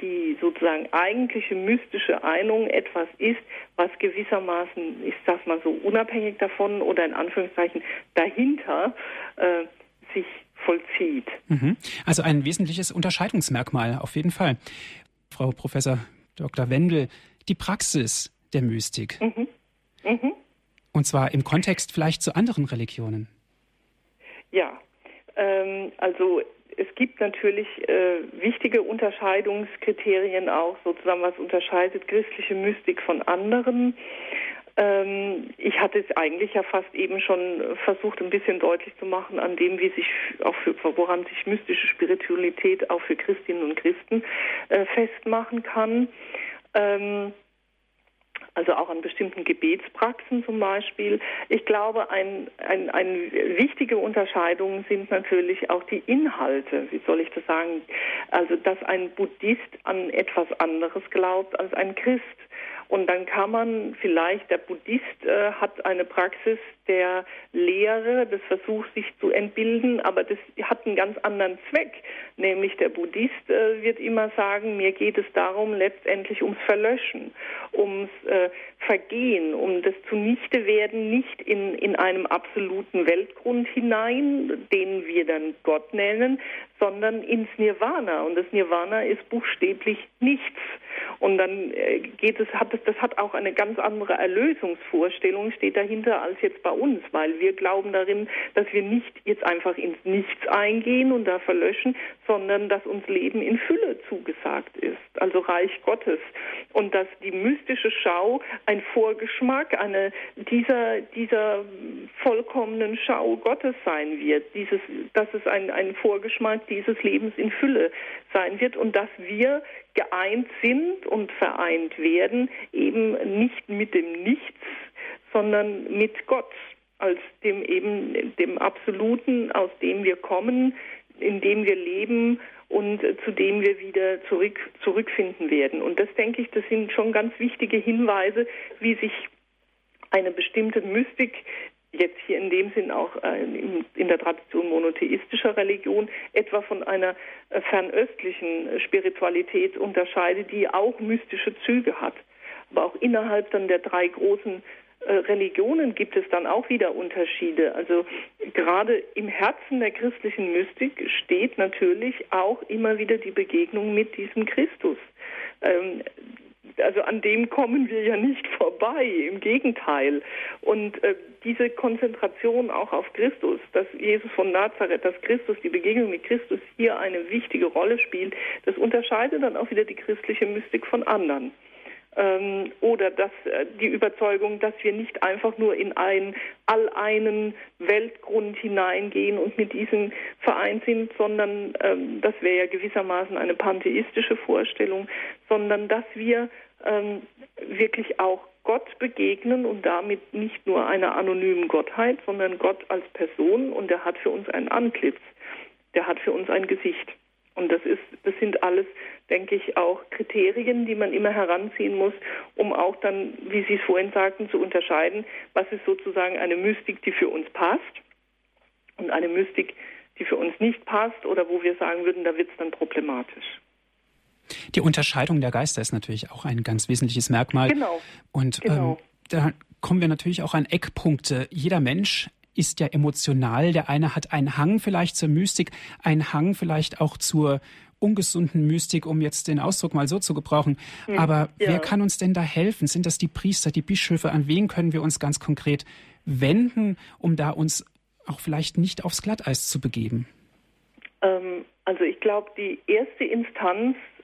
Speaker 2: die sozusagen eigentliche mystische Einung etwas ist, was gewissermaßen, ich sag mal so, unabhängig davon oder in Anführungszeichen dahinter äh, sich vollzieht.
Speaker 1: Mhm. Also ein wesentliches Unterscheidungsmerkmal auf jeden Fall. Frau Professor Dr. Wendel, die Praxis der Mystik. Mhm. Mhm. Und zwar im Kontext vielleicht zu anderen Religionen.
Speaker 2: Ja, ähm, also es gibt natürlich äh, wichtige Unterscheidungskriterien auch, sozusagen was unterscheidet christliche Mystik von anderen. Ähm, ich hatte es eigentlich ja fast eben schon versucht, ein bisschen deutlich zu machen, an dem, wie sich auch für, woran sich mystische Spiritualität auch für Christinnen und Christen äh, festmachen kann. Ähm, also auch an bestimmten Gebetspraxen zum Beispiel. Ich glaube, ein, ein, eine wichtige Unterscheidung sind natürlich auch die Inhalte. Wie soll ich das sagen? Also, dass ein Buddhist an etwas anderes glaubt als ein Christ. Und dann kann man vielleicht, der Buddhist äh, hat eine Praxis der Lehre, des Versuchs, sich zu entbilden, aber das hat einen ganz anderen Zweck. Nämlich der Buddhist äh, wird immer sagen, mir geht es darum, letztendlich ums Verlöschen, ums äh, Vergehen, um das Zunichte-werden, nicht in, in einem absoluten Weltgrund hinein, den wir dann Gott nennen, sondern ins Nirvana. Und das Nirvana ist buchstäblich nichts. Und dann äh, geht es, hat es, das hat auch eine ganz andere Erlösungsvorstellung, steht dahinter als jetzt bei uns, weil wir glauben darin, dass wir nicht jetzt einfach ins Nichts eingehen und da verlöschen, sondern dass uns Leben in Fülle zugesagt ist, also Reich Gottes. Und dass die mystische Schau ein Vorgeschmack eine, dieser, dieser vollkommenen Schau Gottes sein wird, dieses, dass es ein, ein Vorgeschmack dieses Lebens in Fülle sein wird und dass wir geeint sind und vereint werden, eben nicht mit dem Nichts, sondern mit Gott als dem eben dem Absoluten, aus dem wir kommen, in dem wir leben und zu dem wir wieder zurück, zurückfinden werden. Und das denke ich, das sind schon ganz wichtige Hinweise, wie sich eine bestimmte Mystik jetzt hier in dem Sinn auch äh, in, der Tradition monotheistischer Religion etwa von einer äh, fernöstlichen Spiritualität unterscheidet, die auch mystische Züge hat. Aber auch innerhalb dann der drei großen äh, Religionen gibt es dann auch wieder Unterschiede. Also gerade im Herzen der christlichen Mystik steht natürlich auch immer wieder die Begegnung mit diesem Christus. Also an dem kommen wir ja nicht vorbei, im Gegenteil. Und äh, diese Konzentration auch auf Christus, dass Jesus von Nazareth, dass Christus, die Begegnung mit Christus hier eine wichtige Rolle spielt, das unterscheidet dann auch wieder die christliche Mystik von anderen ähm, oder dass äh, die Überzeugung, dass wir nicht einfach nur in einen all einen Weltgrund hineingehen und mit diesem vereint sind, sondern ähm, das wäre ja gewissermaßen eine pantheistische Vorstellung, sondern dass wir ähm, wirklich auch Gott begegnen und damit nicht nur einer anonymen Gottheit, sondern Gott als Person und er hat für uns ein Antlitz, der hat für uns ein Gesicht. Und das ist, das sind alles, denke ich, auch Kriterien, die man immer heranziehen muss, um auch dann, wie Sie es vorhin sagten, zu unterscheiden, was ist sozusagen eine Mystik, die für uns passt und eine Mystik, die für uns nicht passt oder wo wir sagen würden, da wird es dann problematisch.
Speaker 1: Die Unterscheidung der Geister ist natürlich auch ein ganz wesentliches Merkmal.
Speaker 2: Genau.
Speaker 1: Und
Speaker 2: genau.
Speaker 1: Ähm, da kommen wir natürlich auch an Eckpunkte. Jeder Mensch ist ja emotional. Der eine hat einen Hang vielleicht zur Mystik, einen Hang vielleicht auch zur ungesunden Mystik, um jetzt den Ausdruck mal so zu gebrauchen. Hm, Aber ja. wer kann uns denn da helfen? Sind das die Priester, die Bischöfe? An wen können wir uns ganz konkret wenden, um da uns auch vielleicht nicht aufs Glatteis zu begeben?
Speaker 2: Ähm, also ich glaube, die erste Instanz, ähm,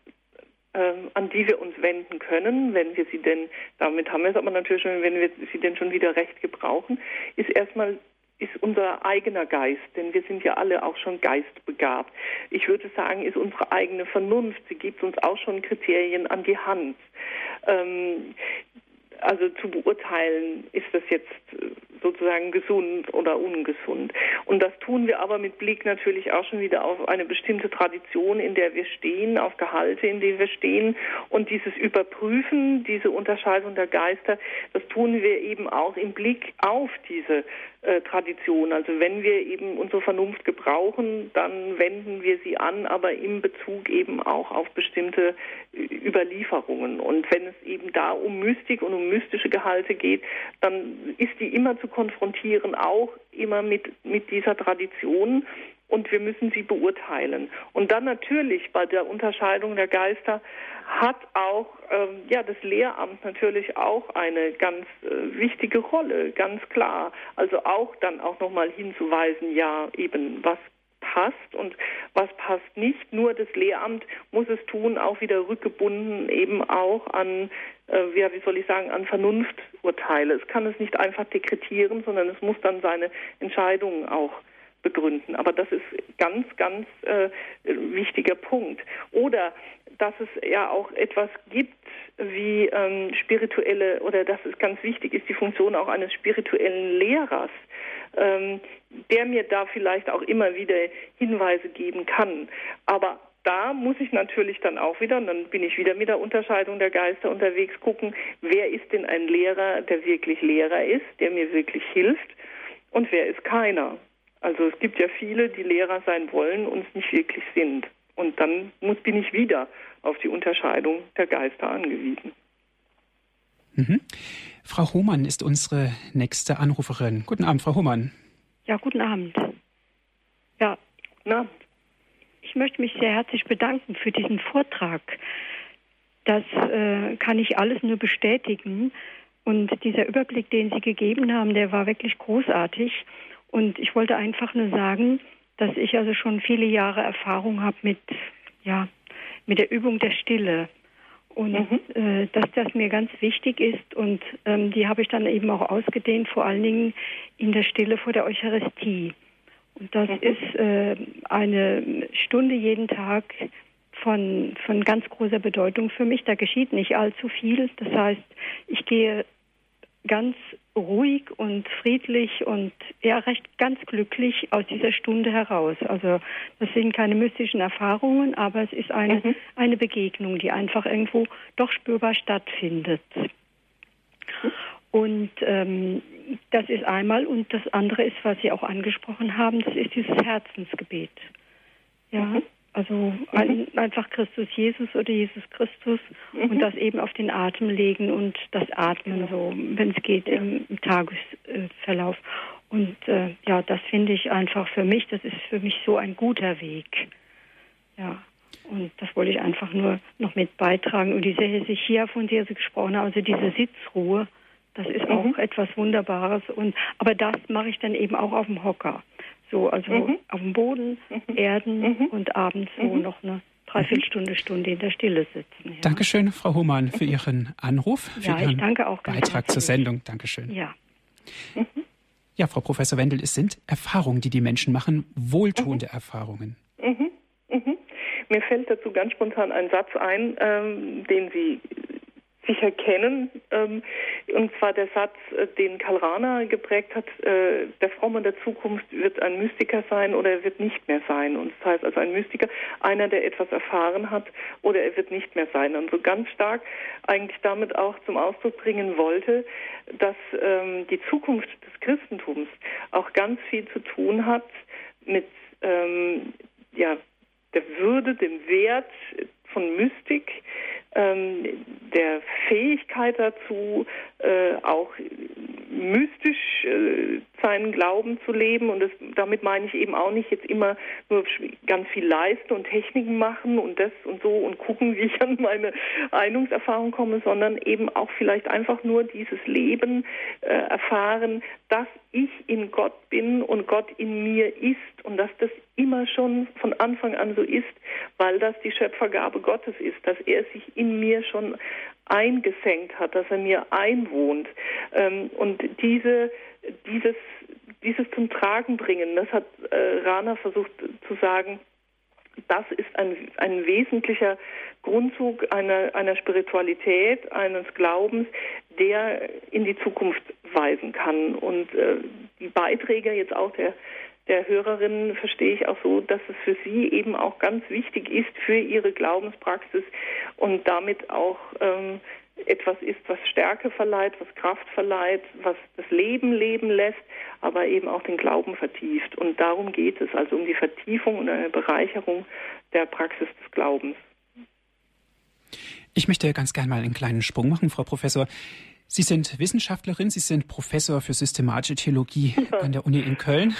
Speaker 2: an die wir uns wenden können, wenn wir sie denn, damit haben wir es aber natürlich schon, wenn wir sie denn schon wieder recht gebrauchen, ist erstmal ist unser eigener Geist, denn wir sind ja alle auch schon geistbegabt. Ich würde sagen, ist unsere eigene Vernunft. Sie gibt uns auch schon Kriterien an die Hand. Ähm, also zu beurteilen, ist das jetzt äh, sozusagen gesund oder ungesund. Und das tun wir aber mit Blick natürlich auch schon wieder auf eine bestimmte Tradition, in der wir stehen, auf Gehalte, in denen wir stehen. Und dieses Überprüfen, diese Unterscheidung der Geister, das tun wir eben auch im Blick auf diese äh, Tradition. Also wenn wir eben unsere Vernunft gebrauchen, dann wenden wir sie an, aber im Bezug eben auch auf bestimmte Überlieferungen. Und wenn es eben da um Mystik und um mystische Gehalte geht, dann ist die immer zu konfrontieren, auch immer mit, mit dieser Tradition und wir müssen sie beurteilen. Und dann natürlich bei der Unterscheidung der Geister hat auch ähm, ja das Lehramt natürlich auch eine ganz äh, wichtige Rolle, ganz klar. Also auch dann auch nochmal hinzuweisen, ja eben was passt und was passt nicht. Nur das Lehramt muss es tun, auch wieder rückgebunden eben auch an, äh, wie soll ich sagen, an Vernunfturteile. Es kann es nicht einfach dekretieren, sondern es muss dann seine Entscheidungen auch begründen. Aber das ist ganz, ganz äh, wichtiger Punkt. Oder dass es ja auch etwas gibt wie ähm, spirituelle oder dass es ganz wichtig ist, die Funktion auch eines spirituellen Lehrers, ähm, der mir da vielleicht auch immer wieder Hinweise geben kann. Aber da muss ich natürlich dann auch wieder, und dann bin ich wieder mit der Unterscheidung der Geister unterwegs, gucken, wer ist denn ein Lehrer, der wirklich Lehrer ist, der mir wirklich hilft, und wer ist keiner. Also es gibt ja viele, die Lehrer sein wollen und es nicht wirklich sind. Und dann muss, bin ich wieder auf die Unterscheidung der Geister angewiesen.
Speaker 1: Mhm. Frau Hohmann ist unsere nächste Anruferin. Guten Abend, Frau Hohmann.
Speaker 3: Ja, guten Abend. Ja,
Speaker 2: Na?
Speaker 3: ich möchte mich sehr herzlich bedanken für diesen Vortrag. Das äh, kann ich alles nur bestätigen. Und dieser Überblick, den Sie gegeben haben, der war wirklich großartig. Und ich wollte einfach nur sagen, dass ich also schon viele Jahre Erfahrung habe mit, ja, mit der Übung der Stille. Und mhm. äh, dass das mir ganz wichtig ist und ähm, die habe ich dann eben auch ausgedehnt, vor allen Dingen in der Stille vor der Eucharistie. Und das mhm. ist äh, eine Stunde jeden Tag von, von ganz großer Bedeutung für mich. Da geschieht nicht allzu viel. Das heißt, ich gehe ganz ruhig und friedlich und ja recht ganz glücklich aus dieser Stunde heraus. Also das sind keine mystischen Erfahrungen, aber es ist eine, mhm. eine Begegnung, die einfach irgendwo doch spürbar stattfindet. Und ähm, das ist einmal und das andere ist, was Sie auch angesprochen haben, das ist dieses Herzensgebet. Ja. Mhm. Also mhm. ein, einfach Christus Jesus oder Jesus Christus mhm. und das eben auf den Atem legen und das Atmen so, wenn es geht, im, im Tagesverlauf. Und äh, ja, das finde ich einfach für mich, das ist für mich so ein guter Weg. Ja. Und das wollte ich einfach nur noch mit beitragen. Und diese Hesychia, von der Sie gesprochen haben, also diese Sitzruhe, das ist mhm. auch etwas Wunderbares. Und aber das mache ich dann eben auch auf dem Hocker. So, also mhm. auf dem Boden, mhm. Erden mhm. und abends so mhm. noch eine Dreiviertelstunde, Stunde in der Stille sitzen. Ja.
Speaker 1: Dankeschön, Frau Hohmann, für Ihren Anruf, für
Speaker 3: ja,
Speaker 1: Ihren
Speaker 3: danke auch
Speaker 1: Beitrag zur Sendung. Dankeschön.
Speaker 3: Ja.
Speaker 1: Ja, Frau Professor Wendel, es sind Erfahrungen, die die Menschen machen, wohltuende mhm. Erfahrungen.
Speaker 2: Mhm. Mhm. Mir fällt dazu ganz spontan ein Satz ein, ähm, den Sie sicher kennen. Ähm, und zwar der Satz, äh, den Karl Rahner geprägt hat, äh, der Fromme der Zukunft wird ein Mystiker sein oder er wird nicht mehr sein. Und das heißt also ein Mystiker, einer, der etwas erfahren hat oder er wird nicht mehr sein. Und so ganz stark eigentlich damit auch zum Ausdruck bringen wollte, dass ähm, die Zukunft des Christentums auch ganz viel zu tun hat mit ähm, ja, der Würde, dem Wert von ähm, der Fähigkeit dazu, äh, auch mystisch äh, seinen Glauben zu leben. Und das, damit meine ich eben auch nicht jetzt immer nur ganz viel leisten und Techniken machen und das und so und gucken, wie ich an meine Einungserfahrung komme, sondern eben auch vielleicht einfach nur dieses Leben äh, erfahren, dass ich in Gott bin und Gott in mir ist und dass das immer schon von Anfang an so ist, weil das die Schöpfergabe Gottes ist, dass er sich in mir schon eingesenkt hat, dass er mir einwohnt. Ähm, und diese, dieses, dieses zum Tragen bringen, das hat äh, Rana versucht zu sagen, das ist ein, ein wesentlicher Grundzug einer, einer Spiritualität, eines Glaubens, der in die Zukunft weisen kann. Und äh, die Beiträge jetzt auch der, der Hörerinnen verstehe ich auch so, dass es für sie eben auch ganz wichtig ist für ihre Glaubenspraxis und damit auch ähm, etwas ist, was Stärke verleiht, was Kraft verleiht, was das Leben leben lässt, aber eben auch den Glauben vertieft. Und darum geht es, also um die Vertiefung und eine Bereicherung der Praxis des Glaubens.
Speaker 1: Ich möchte ganz gerne mal einen kleinen Sprung machen, Frau Professor. Sie sind Wissenschaftlerin, Sie sind Professor für systematische Theologie ja. an der Uni in Köln.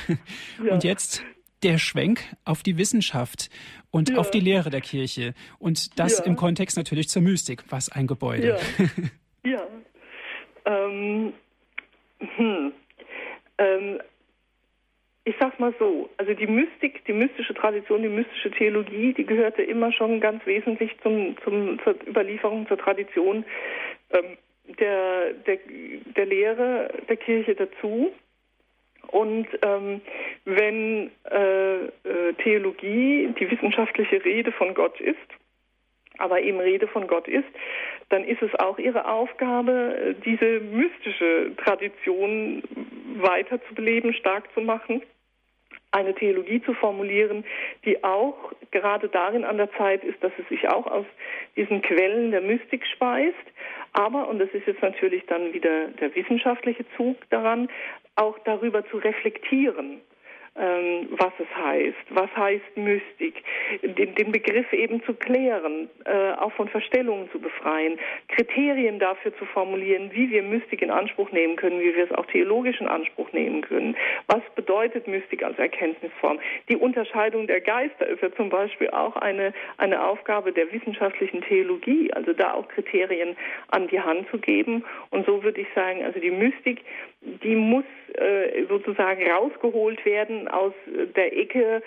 Speaker 1: Ja. Und jetzt der Schwenk auf die Wissenschaft und ja. auf die Lehre der Kirche. Und das im Kontext natürlich zur Mystik. Was ein Gebäude.
Speaker 2: Ja. Ähm, hm. ähm, ich sag's mal so, also die Mystik, die mystische Tradition, die mystische Theologie, die gehörte immer schon ganz wesentlich zum, zum, zur Überlieferung, zur Tradition ähm, der, der, der Lehre der Kirche dazu. Und ähm, wenn äh, äh, Theologie die wissenschaftliche Rede von Gott ist, aber eben Rede von Gott ist, dann ist es auch ihre Aufgabe, diese mystische Tradition weiter zu beleben, stark zu machen eine Theologie zu formulieren, die auch gerade darin an der Zeit ist, dass es sich auch aus diesen Quellen der Mystik speist, aber, und das ist jetzt natürlich dann wieder der wissenschaftliche Zug daran, auch darüber zu reflektieren ähm, was es heißt, was heißt Mystik, den, den Begriff eben zu klären, äh, auch von Verstellungen zu befreien, Kriterien dafür zu formulieren, wie wir Mystik in Anspruch nehmen können, wie wir es auch theologisch in Anspruch nehmen können. Was bedeutet Mystik als Erkenntnisform? Die Unterscheidung der Geister ist ja zum Beispiel auch eine, eine Aufgabe der wissenschaftlichen Theologie, also da auch Kriterien an die Hand zu geben. Und so würde ich sagen, also die Mystik, die muss äh, sozusagen rausgeholt werden aus der Ecke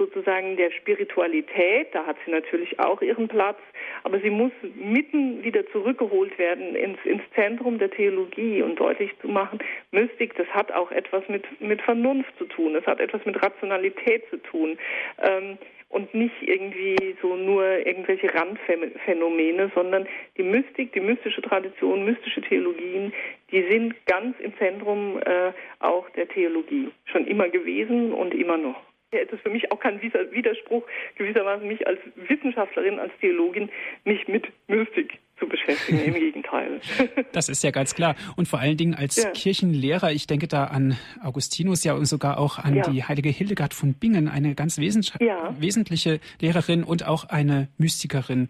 Speaker 2: sozusagen der Spiritualität. Da hat sie natürlich auch ihren Platz, aber sie muss mitten wieder zurückgeholt werden ins, ins Zentrum der Theologie und deutlich zu machen, Mystik, das hat auch etwas mit, mit Vernunft zu tun, das hat etwas mit Rationalität zu tun. Ähm, und nicht irgendwie so nur irgendwelche Randphänomene, sondern die Mystik, die mystische Tradition, mystische Theologien, die sind ganz im Zentrum äh, auch der Theologie schon immer gewesen und immer noch. Es ist für mich auch kein Widerspruch, gewissermaßen mich als Wissenschaftlerin, als Theologin nicht mit Mystik zu beschäftigen. Im Gegenteil.
Speaker 1: Das ist ja ganz klar. Und vor allen Dingen als ja. Kirchenlehrer, ich denke da an Augustinus, ja und sogar auch an ja. die heilige Hildegard von Bingen, eine ganz wesentliche Lehrerin und auch eine Mystikerin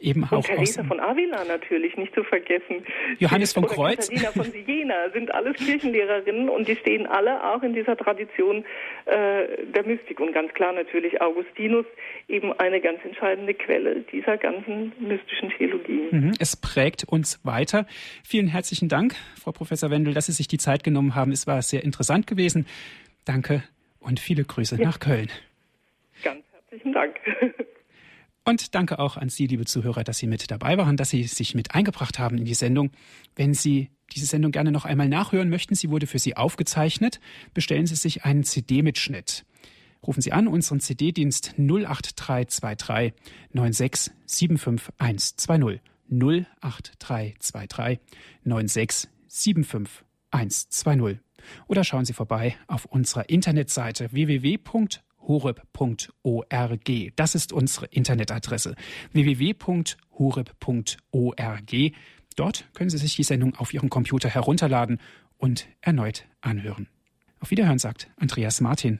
Speaker 1: eben
Speaker 2: und auch Teresa von Avila natürlich, nicht zu vergessen.
Speaker 1: Johannes von Kreuz.
Speaker 2: Katharina von Siena sind alles Kirchenlehrerinnen und die stehen alle auch in dieser Tradition äh, der Mystik. Und ganz klar natürlich Augustinus, eben eine ganz entscheidende Quelle dieser ganzen mystischen Theologie.
Speaker 1: Mhm, es prägt uns weiter. Vielen herzlichen Dank, Frau Professor Wendel, dass Sie sich die Zeit genommen haben. Es war sehr interessant gewesen. Danke und viele Grüße ja. nach Köln.
Speaker 2: Ganz herzlichen Dank.
Speaker 1: Und danke auch an Sie, liebe Zuhörer, dass Sie mit dabei waren, dass Sie sich mit eingebracht haben in die Sendung. Wenn Sie diese Sendung gerne noch einmal nachhören möchten, sie wurde für Sie aufgezeichnet, bestellen Sie sich einen CD-Mitschnitt. Rufen Sie an unseren CD-Dienst 08323 96 75120 08323 96 75120 oder schauen Sie vorbei auf unserer Internetseite www.horeb.org horeb.org. Das ist unsere Internetadresse www.horeb.org. Dort können Sie sich die Sendung auf Ihrem Computer herunterladen und erneut anhören. Auf Wiederhören sagt Andreas Martin.